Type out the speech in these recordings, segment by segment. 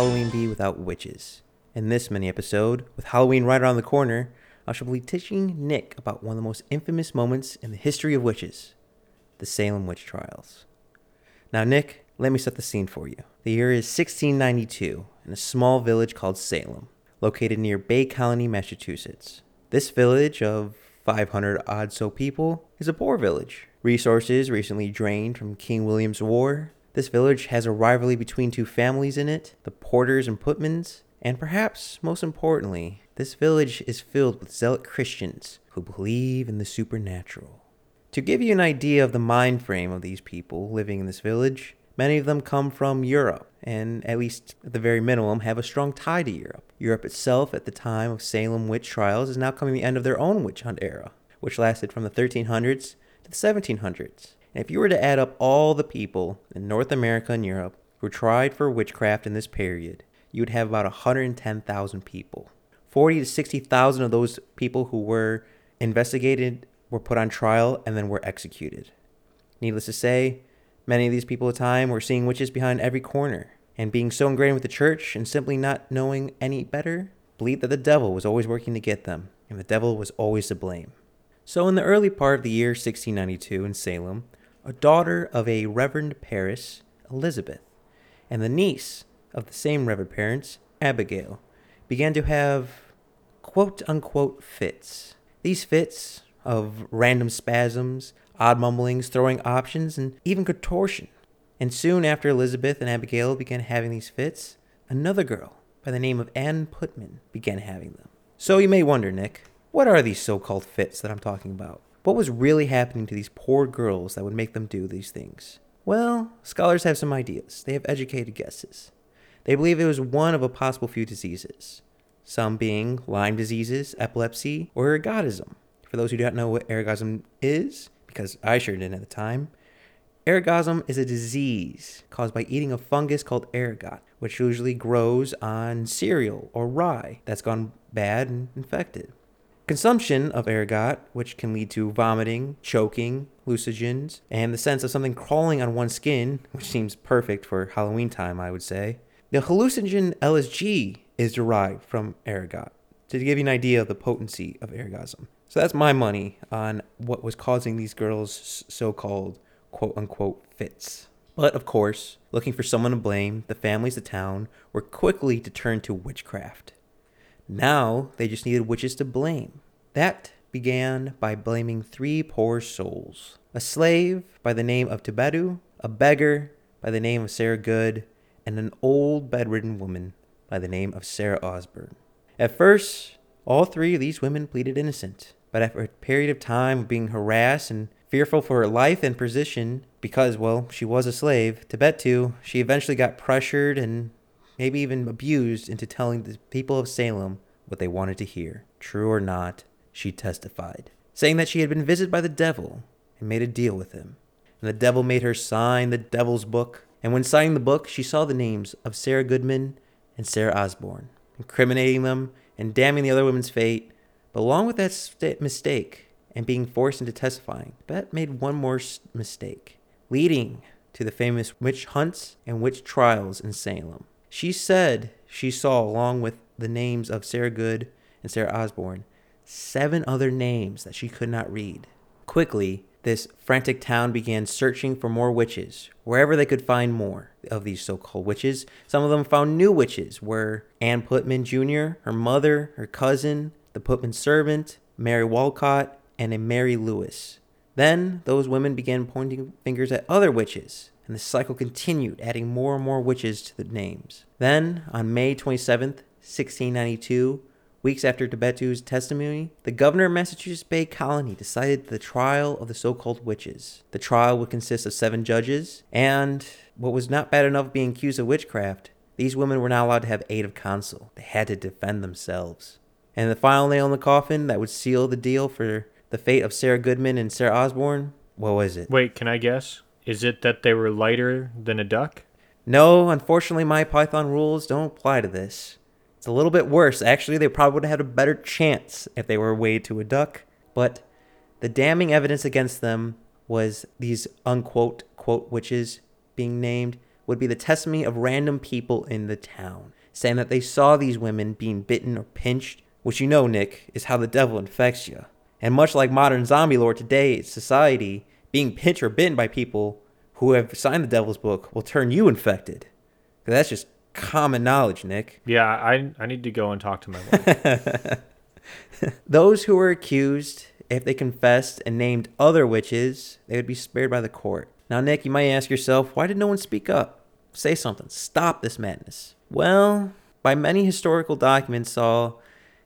Halloween be without witches? In this mini episode, with Halloween right around the corner, I shall be teaching Nick about one of the most infamous moments in the history of witches the Salem witch trials. Now, Nick, let me set the scene for you. The year is 1692 in a small village called Salem, located near Bay Colony, Massachusetts. This village of 500 odd so people is a poor village. Resources recently drained from King William's War. This village has a rivalry between two families in it, the Porters and Putmans, and perhaps most importantly, this village is filled with zealot Christians who believe in the supernatural. To give you an idea of the mind frame of these people living in this village, many of them come from Europe, and at least at the very minimum have a strong tie to Europe. Europe itself, at the time of Salem witch trials, is now coming to the end of their own witch hunt era, which lasted from the 1300s to the 1700s. And if you were to add up all the people in North America and Europe who tried for witchcraft in this period, you would have about 110,000 people. 40 to 60,000 of those people who were investigated were put on trial and then were executed. Needless to say, many of these people at the time were seeing witches behind every corner, and being so ingrained with the church and simply not knowing any better, believed that the devil was always working to get them, and the devil was always to blame. So, in the early part of the year 1692 in Salem, a daughter of a Reverend Parris, Elizabeth, and the niece of the same Reverend Parris, Abigail, began to have quote unquote fits. These fits of random spasms, odd mumblings, throwing options, and even contortion. And soon after Elizabeth and Abigail began having these fits, another girl by the name of Anne Putman began having them. So you may wonder, Nick, what are these so called fits that I'm talking about? What was really happening to these poor girls that would make them do these things? Well, scholars have some ideas. They have educated guesses. They believe it was one of a possible few diseases, some being Lyme diseases, epilepsy, or ergotism. For those who don't know what ergotism is, because I sure didn't at the time, ergotism is a disease caused by eating a fungus called ergot, which usually grows on cereal or rye that's gone bad and infected. Consumption of ergot, which can lead to vomiting, choking, hallucinogens, and the sense of something crawling on one's skin, which seems perfect for Halloween time, I would say. The hallucinogen LSD is derived from ergot, to give you an idea of the potency of ergotism. So that's my money on what was causing these girls' so called quote unquote fits. But of course, looking for someone to blame, the families of town were quickly to turn to witchcraft. Now they just needed witches to blame. That began by blaming three poor souls a slave by the name of Tibetu, a beggar by the name of Sarah Good, and an old bedridden woman by the name of Sarah Osborne. At first, all three of these women pleaded innocent, but after a period of time of being harassed and fearful for her life and position, because, well, she was a slave, Tibetu, she eventually got pressured and maybe even abused into telling the people of Salem what they wanted to hear. True or not, she testified, saying that she had been visited by the devil and made a deal with him. And the devil made her sign the devil's book and when signing the book, she saw the names of Sarah Goodman and Sarah Osborne, incriminating them and damning the other women's fate. But along with that st- mistake and being forced into testifying, Bet made one more mistake, leading to the famous witch hunts and witch trials in Salem. She said she saw, along with the names of Sarah Good and Sarah Osborne, seven other names that she could not read. Quickly, this frantic town began searching for more witches, wherever they could find more of these so called witches. Some of them found new witches, were Ann Putman Jr., her mother, her cousin, the Putman servant, Mary Walcott, and a Mary Lewis. Then those women began pointing fingers at other witches, and the cycle continued, adding more and more witches to the names. Then, on May 27th, 1692, Weeks after Tibetu's testimony, the governor of Massachusetts Bay Colony decided the trial of the so called witches. The trial would consist of seven judges, and what was not bad enough being accused of witchcraft, these women were not allowed to have aid of counsel. They had to defend themselves. And the final nail in the coffin that would seal the deal for the fate of Sarah Goodman and Sarah Osborne, what was it? Wait, can I guess? Is it that they were lighter than a duck? No, unfortunately, Monty Python rules don't apply to this. It's a little bit worse. Actually, they probably would have had a better chance if they were weighed to a duck. But the damning evidence against them was these unquote quote witches being named would be the testimony of random people in the town, saying that they saw these women being bitten or pinched, which you know, Nick, is how the devil infects you. And much like modern zombie lore today, society, being pinched or bitten by people who have signed the devil's book will turn you infected. that's just common knowledge, Nick. Yeah, I I need to go and talk to my wife. Those who were accused, if they confessed and named other witches, they would be spared by the court. Now, Nick, you might ask yourself, why did no one speak up? Say something. Stop this madness. Well, by many historical documents saw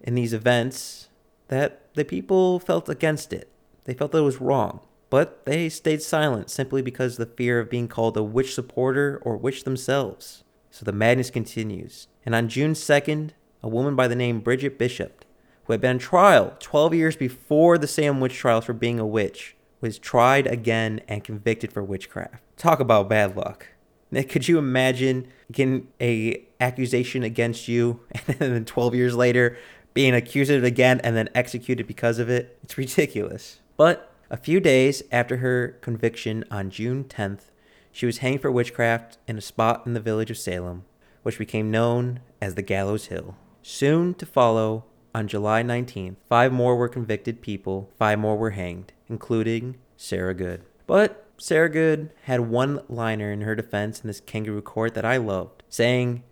in these events that the people felt against it. They felt that it was wrong. But they stayed silent simply because of the fear of being called a witch supporter or witch themselves. So the madness continues. And on June 2nd, a woman by the name Bridget Bishop, who had been on trial 12 years before the Salem witch trials for being a witch, was tried again and convicted for witchcraft. Talk about bad luck. Could you imagine getting a accusation against you and then 12 years later being accused of it again and then executed because of it? It's ridiculous. But a few days after her conviction on June 10th, she was hanged for witchcraft in a spot in the village of Salem, which became known as the Gallows Hill. Soon to follow, on July 19th, five more were convicted people, five more were hanged, including Sarah Good. But Sarah Good had one liner in her defense in this kangaroo court that I loved, saying,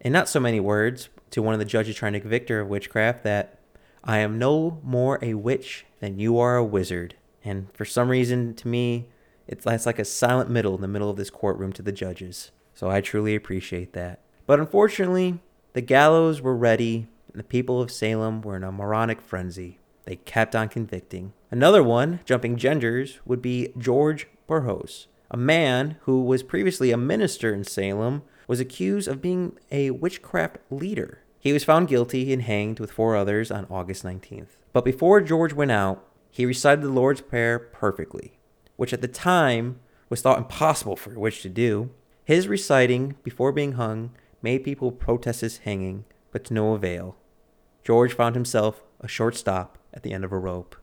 in not so many words, to one of the judges trying to convict her of witchcraft, that I am no more a witch than you are a wizard. And for some reason, to me, it's that's like a silent middle in the middle of this courtroom to the judges. So I truly appreciate that. But unfortunately, the gallows were ready, and the people of Salem were in a moronic frenzy. They kept on convicting. Another one, jumping genders, would be George Burroughs, a man who was previously a minister in Salem, was accused of being a witchcraft leader. He was found guilty and hanged with four others on August 19th. But before George went out, he recited the Lord's Prayer perfectly, which at the time was thought impossible for a witch to do. His reciting before being hung made people protest his hanging, but to no avail. George found himself a short stop at the end of a rope.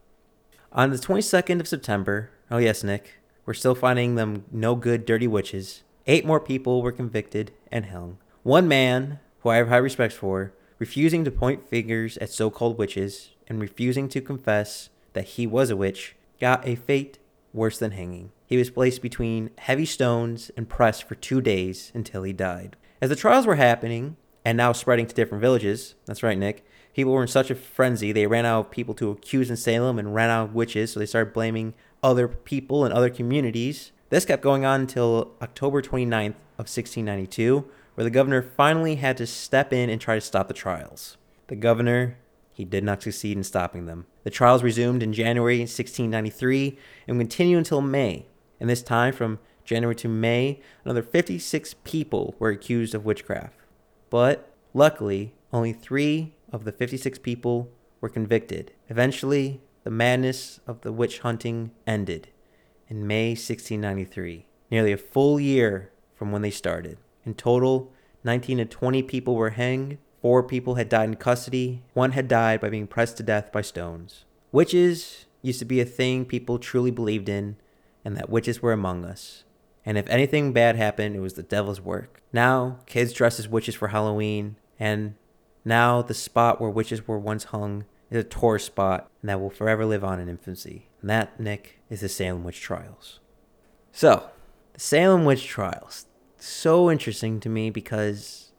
On the 22nd of September, oh yes, Nick, we're still finding them no good, dirty witches. Eight more people were convicted and hung. One man, who I have high respect for, refusing to point fingers at so called witches and refusing to confess that he was a witch, got a fate worse than hanging. He was placed between heavy stones and pressed for two days until he died. As the trials were happening, and now spreading to different villages, that's right, Nick, people were in such a frenzy, they ran out of people to accuse in Salem and ran out of witches, so they started blaming other people and other communities. This kept going on until October 29th of 1692, where the governor finally had to step in and try to stop the trials. The governor, he did not succeed in stopping them. The trials resumed in January 1693 and continued until May. In this time, from January to May, another 56 people were accused of witchcraft. But luckily, only three of the 56 people were convicted. Eventually, the madness of the witch hunting ended in May 1693, nearly a full year from when they started. In total, 19 to 20 people were hanged, four people had died in custody, one had died by being pressed to death by stones. Witches used to be a thing people truly believed in, and that witches were among us. And if anything bad happened, it was the devil's work. Now, kids dress as witches for Halloween, and now the spot where witches were once hung is a tourist spot and that will forever live on in infancy. And that, Nick, is the Salem witch trials. So, the Salem witch trials. So interesting to me because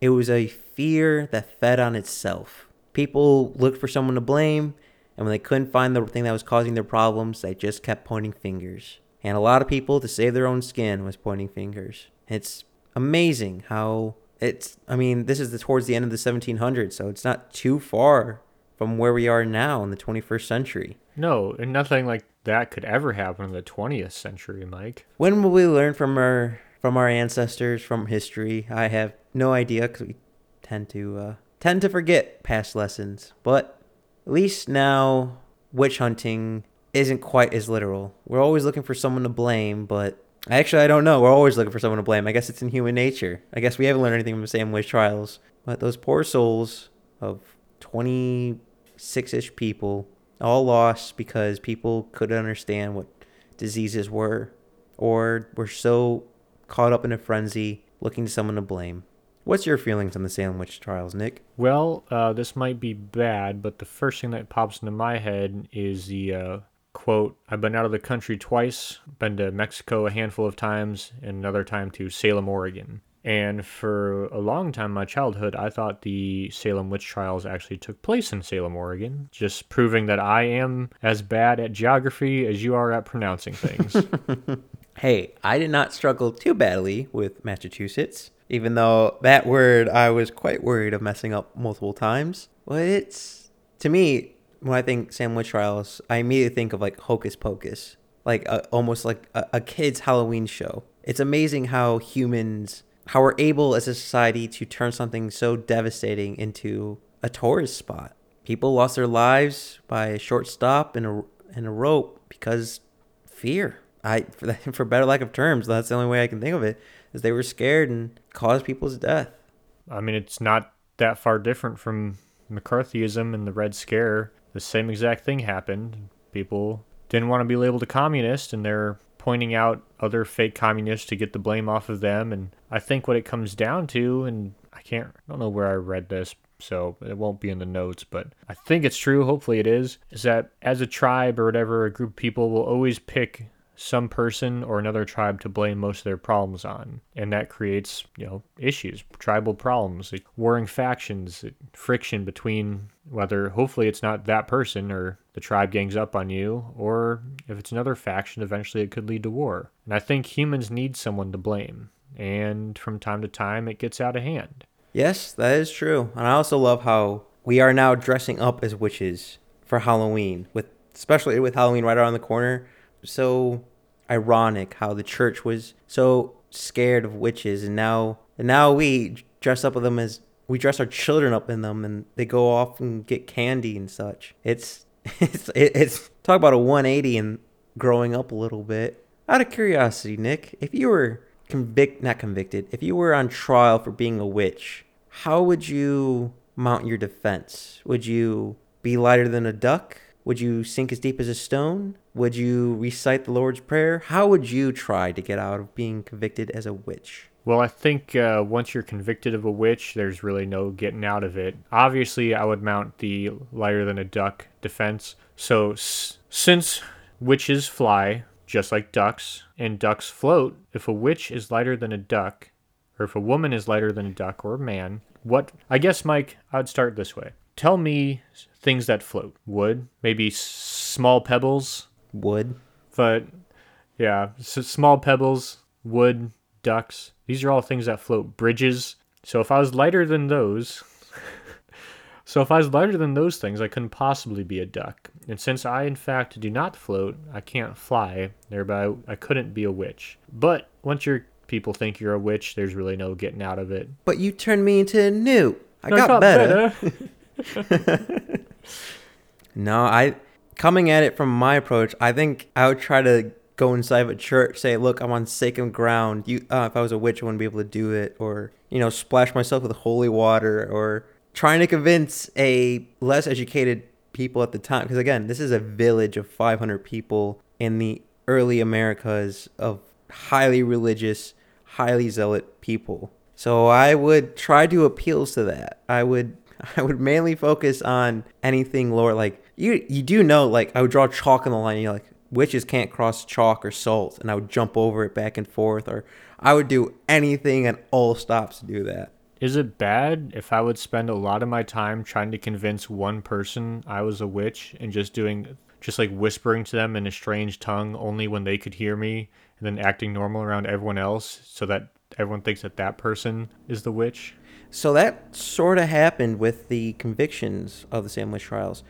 it was a fear that fed on itself. People looked for someone to blame, and when they couldn't find the thing that was causing their problems, they just kept pointing fingers. And a lot of people, to save their own skin, was pointing fingers. It's amazing how it's. I mean, this is the, towards the end of the 1700s, so it's not too far from where we are now in the 21st century. No, and nothing like that could ever happen in the 20th century, Mike. When will we learn from our from our ancestors, from history? I have no idea because we tend to uh, tend to forget past lessons. But at least now, witch hunting isn't quite as literal. We're always looking for someone to blame, but actually, I don't know. We're always looking for someone to blame. I guess it's in human nature. I guess we haven't learned anything from the Salem witch trials. But those poor souls of 26 ish people all lost because people couldn't understand what diseases were or were so caught up in a frenzy, looking to someone to blame. What's your feelings on the Salem witch trials, Nick? Well, uh, this might be bad, but the first thing that pops into my head is the uh, quote I've been out of the country twice, been to Mexico a handful of times, and another time to Salem, Oregon. And for a long time, my childhood, I thought the Salem witch trials actually took place in Salem, Oregon, just proving that I am as bad at geography as you are at pronouncing things. hey, I did not struggle too badly with Massachusetts, even though that word I was quite worried of messing up multiple times. But it's, to me, when I think sandwich trials, I immediately think of like Hocus Pocus, like a, almost like a, a kid's Halloween show. It's amazing how humans how we're able as a society to turn something so devastating into a tourist spot. People lost their lives by a short stop and a and a rope because fear. I for for better lack of terms, that's the only way I can think of it they were scared and caused people's death. I mean, it's not that far different from McCarthyism and the Red Scare. The same exact thing happened. People didn't want to be labeled a communist, and they're pointing out other fake communists to get the blame off of them. And I think what it comes down to, and I can't, I don't know where I read this, so it won't be in the notes, but I think it's true. Hopefully it is. Is that as a tribe or whatever, a group of people will always pick some person or another tribe to blame most of their problems on. And that creates, you know, issues, tribal problems, warring factions, friction between whether hopefully it's not that person or the tribe gangs up on you, or if it's another faction, eventually it could lead to war. And I think humans need someone to blame. And from time to time, it gets out of hand. Yes, that is true. And I also love how we are now dressing up as witches for Halloween, with especially with Halloween right around the corner so ironic how the church was so scared of witches and now and now we dress up with them as we dress our children up in them and they go off and get candy and such. It's it's it's talk about a 180 and growing up a little bit. Out of curiosity nick if you were convict not convicted if you were on trial for being a witch how would you mount your defense? Would you be lighter than a duck would you sink as deep as a stone? Would you recite the Lord's Prayer? How would you try to get out of being convicted as a witch? Well, I think uh, once you're convicted of a witch, there's really no getting out of it. Obviously, I would mount the lighter than a duck defense. So, s- since witches fly just like ducks and ducks float, if a witch is lighter than a duck, or if a woman is lighter than a duck or a man, what I guess, Mike, I'd start this way. Tell me things that float. Wood, maybe small pebbles. Wood. But yeah, s- small pebbles, wood, ducks. These are all things that float. Bridges. So if I was lighter than those, so if I was lighter than those things, I couldn't possibly be a duck. And since I in fact do not float, I can't fly. Thereby, I couldn't be a witch. But once your people think you're a witch, there's really no getting out of it. But you turned me into a newt. I got, better. No, I coming at it from my approach, I think I would try to go inside of a church, say, "Look, I'm on sacred ground. You, uh, if I was a witch, I wouldn't be able to do it." Or you know, splash myself with holy water, or trying to convince a less educated people at the time. Because again, this is a village of 500 people in the early Americas of highly religious, highly zealot people. So I would try to appeal to that. I would I would mainly focus on anything lower. Like you, you do know. Like I would draw chalk on the line. And you're like, witches can't cross chalk or salt, and I would jump over it back and forth, or I would do anything at all stops to do that. Is it bad if I would spend a lot of my time trying to convince one person I was a witch and just doing just like whispering to them in a strange tongue only when they could hear me and then acting normal around everyone else so that everyone thinks that that person is the witch? So that sort of happened with the convictions of the Salem witch trials.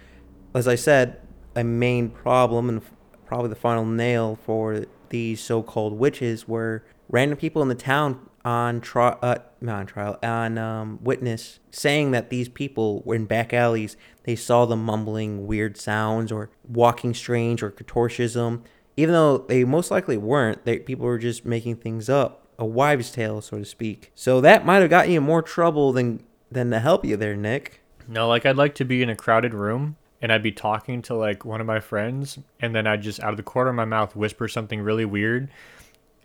As I said, a main problem and probably the final nail for these so-called witches were random people in the town on trial, uh, not on trial, on um, witness saying that these people were in back alleys. They saw them mumbling weird sounds or walking strange or contortionism, even though they most likely weren't. They people were just making things up, a wives' tale, so to speak. So that might have gotten you in more trouble than than to help you there, Nick. No, like I'd like to be in a crowded room and I'd be talking to like one of my friends and then I'd just out of the corner of my mouth whisper something really weird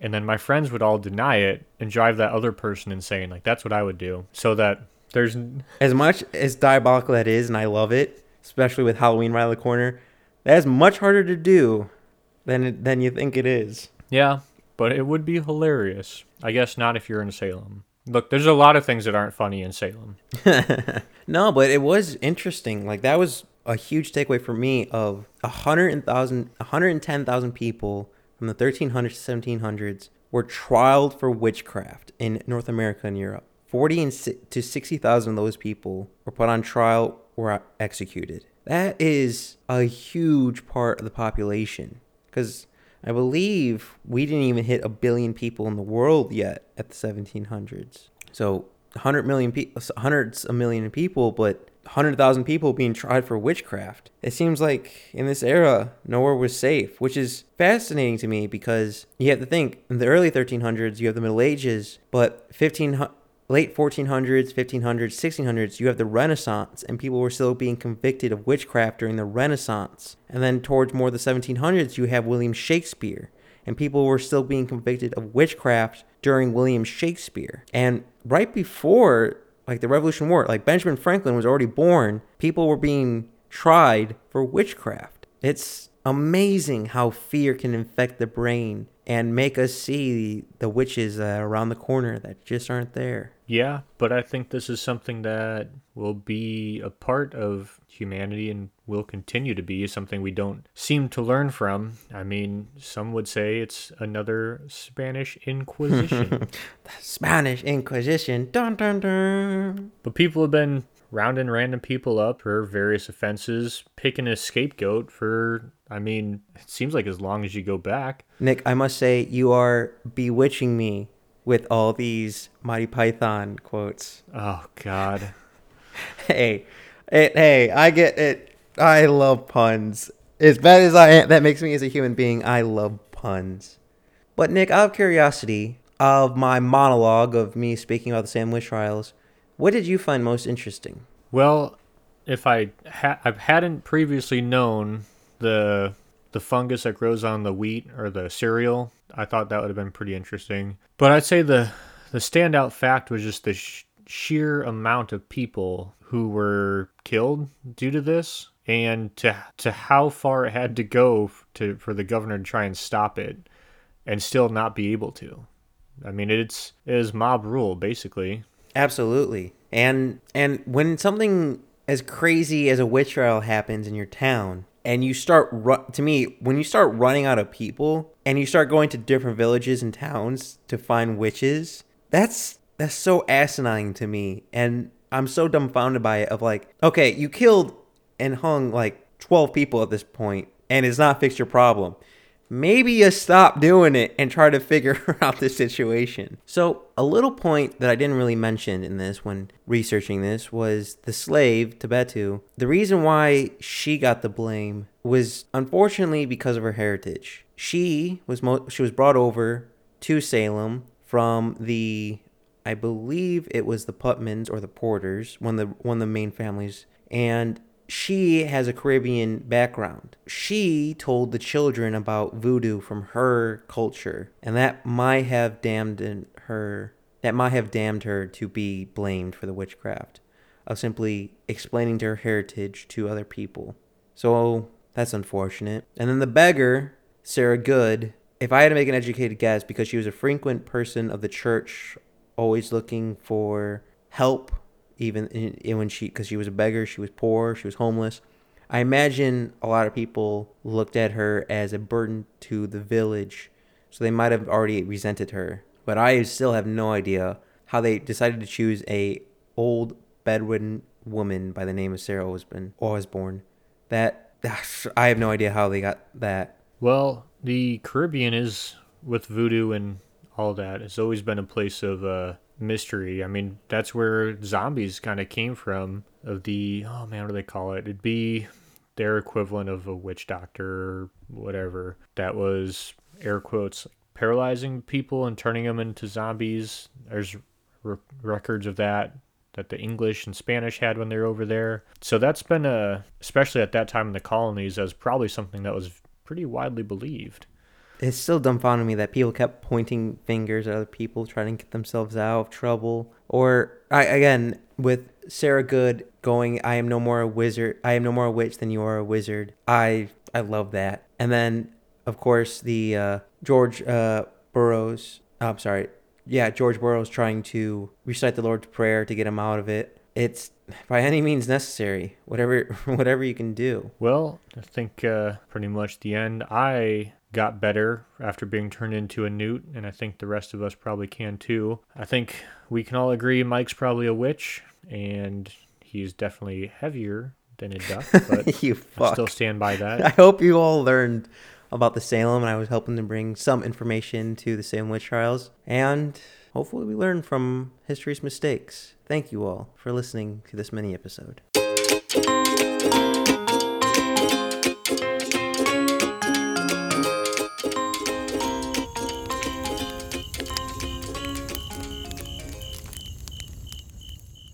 and then my friends would all deny it and drive that other person insane. Like that's what I would do, so that there's as much as diabolical that is, and I love it, especially with Halloween right around the corner. That is much harder to do than it, than you think it is. Yeah, but it would be hilarious. I guess not if you're in Salem. Look, there's a lot of things that aren't funny in Salem. no, but it was interesting. Like that was a huge takeaway for me of 100,000 110,000 people from the 1300s to 1700s were trialed for witchcraft in North America and Europe. 40 to 60,000 of those people were put on trial or executed. That is a huge part of the population because I believe we didn't even hit a billion people in the world yet at the 1700s. So 100 million people, uh, hundreds of million people, but 100,000 people being tried for witchcraft. It seems like in this era, nowhere was safe, which is fascinating to me because you have to think in the early 1300s, you have the Middle Ages, but 1500 late 1400s, 1500s, 1600s, you have the Renaissance, and people were still being convicted of witchcraft during the Renaissance. And then towards more the 1700s, you have William Shakespeare, and people were still being convicted of witchcraft during William Shakespeare. And right before like the Revolution War, like Benjamin Franklin was already born, people were being tried for witchcraft. It's amazing how fear can infect the brain and make us see the witches uh, around the corner that just aren't there. Yeah, but I think this is something that will be a part of humanity and will continue to be something we don't seem to learn from. I mean, some would say it's another Spanish Inquisition. The Spanish Inquisition. Dun dun dun. But people have been rounding random people up for various offenses, picking a scapegoat for, I mean, it seems like as long as you go back. Nick, I must say, you are bewitching me with all these Monty Python quotes. Oh, God. hey, it, hey, I get it. I love puns. As bad as I am, that makes me as a human being, I love puns. But Nick, out of curiosity, of my monologue of me speaking about the Salem witch trials, what did you find most interesting? Well, if I ha- I hadn't previously known the the fungus that grows on the wheat or the cereal, I thought that would have been pretty interesting. But I'd say the the standout fact was just the sh- sheer amount of people who were killed due to this and to to how far it had to go to for the governor to try and stop it and still not be able to. I mean, it's it is mob rule basically. Absolutely. And and when something as crazy as a witch trial happens in your town and you start ru- to me when you start running out of people and you start going to different villages and towns to find witches, that's that's so asinine to me. And I'm so dumbfounded by it of like, okay, you killed and hung like 12 people at this point and it's not fixed your problem maybe you stop doing it and try to figure out the situation. So, a little point that I didn't really mention in this when researching this was the slave, Tabetu. The reason why she got the blame was unfortunately because of her heritage. She was mo- she was brought over to Salem from the I believe it was the Putmans or the Porters, one of the one of the main families, and she has a Caribbean background. She told the children about voodoo from her culture, and that might have damned her. That might have damned her to be blamed for the witchcraft of simply explaining her heritage to other people. So that's unfortunate. And then the beggar, Sarah Good, if I had to make an educated guess, because she was a frequent person of the church, always looking for help even in, in when she because she was a beggar she was poor she was homeless. I imagine a lot of people looked at her as a burden to the village so they might have already resented her. But i still have no idea how they decided to choose a old bedridden woman by the name of sarah osborne osborne. That i have no idea how they got that. Well the caribbean is with voodoo and all that. It's always been a place of uh mystery. I mean, that's where zombies kind of came from. Of the oh man, what do they call it? It'd be their equivalent of a witch doctor or whatever. That was air quotes paralyzing people and turning them into zombies. There's r- records of that that the English and Spanish had when they were over there. So that's been a especially at that time in the colonies as probably something that was pretty widely believed. It's still dumbfounding me that people kept pointing fingers at other people trying to get themselves out of trouble. Or I again with Sarah Good going, I am no more a wizard. I am no more a witch than you are a wizard. I I love that. And then of course the uh, George uh, Burroughs. Oh, I'm sorry. Yeah, George Burroughs trying to recite the Lord's Prayer to get him out of it. It's by any means necessary. Whatever whatever you can do. Well, I think uh, pretty much the end. I got better after being turned into a newt, and I think the rest of us probably can too. I think we can all agree Mike's probably a witch, and he's definitely heavier than a duck, but you I still stand by that. I hope you all learned about the Salem, and I was helping to bring some information to the Salem witch trials. And hopefully, we learn from history's mistakes. Thank you all for listening to this mini episode.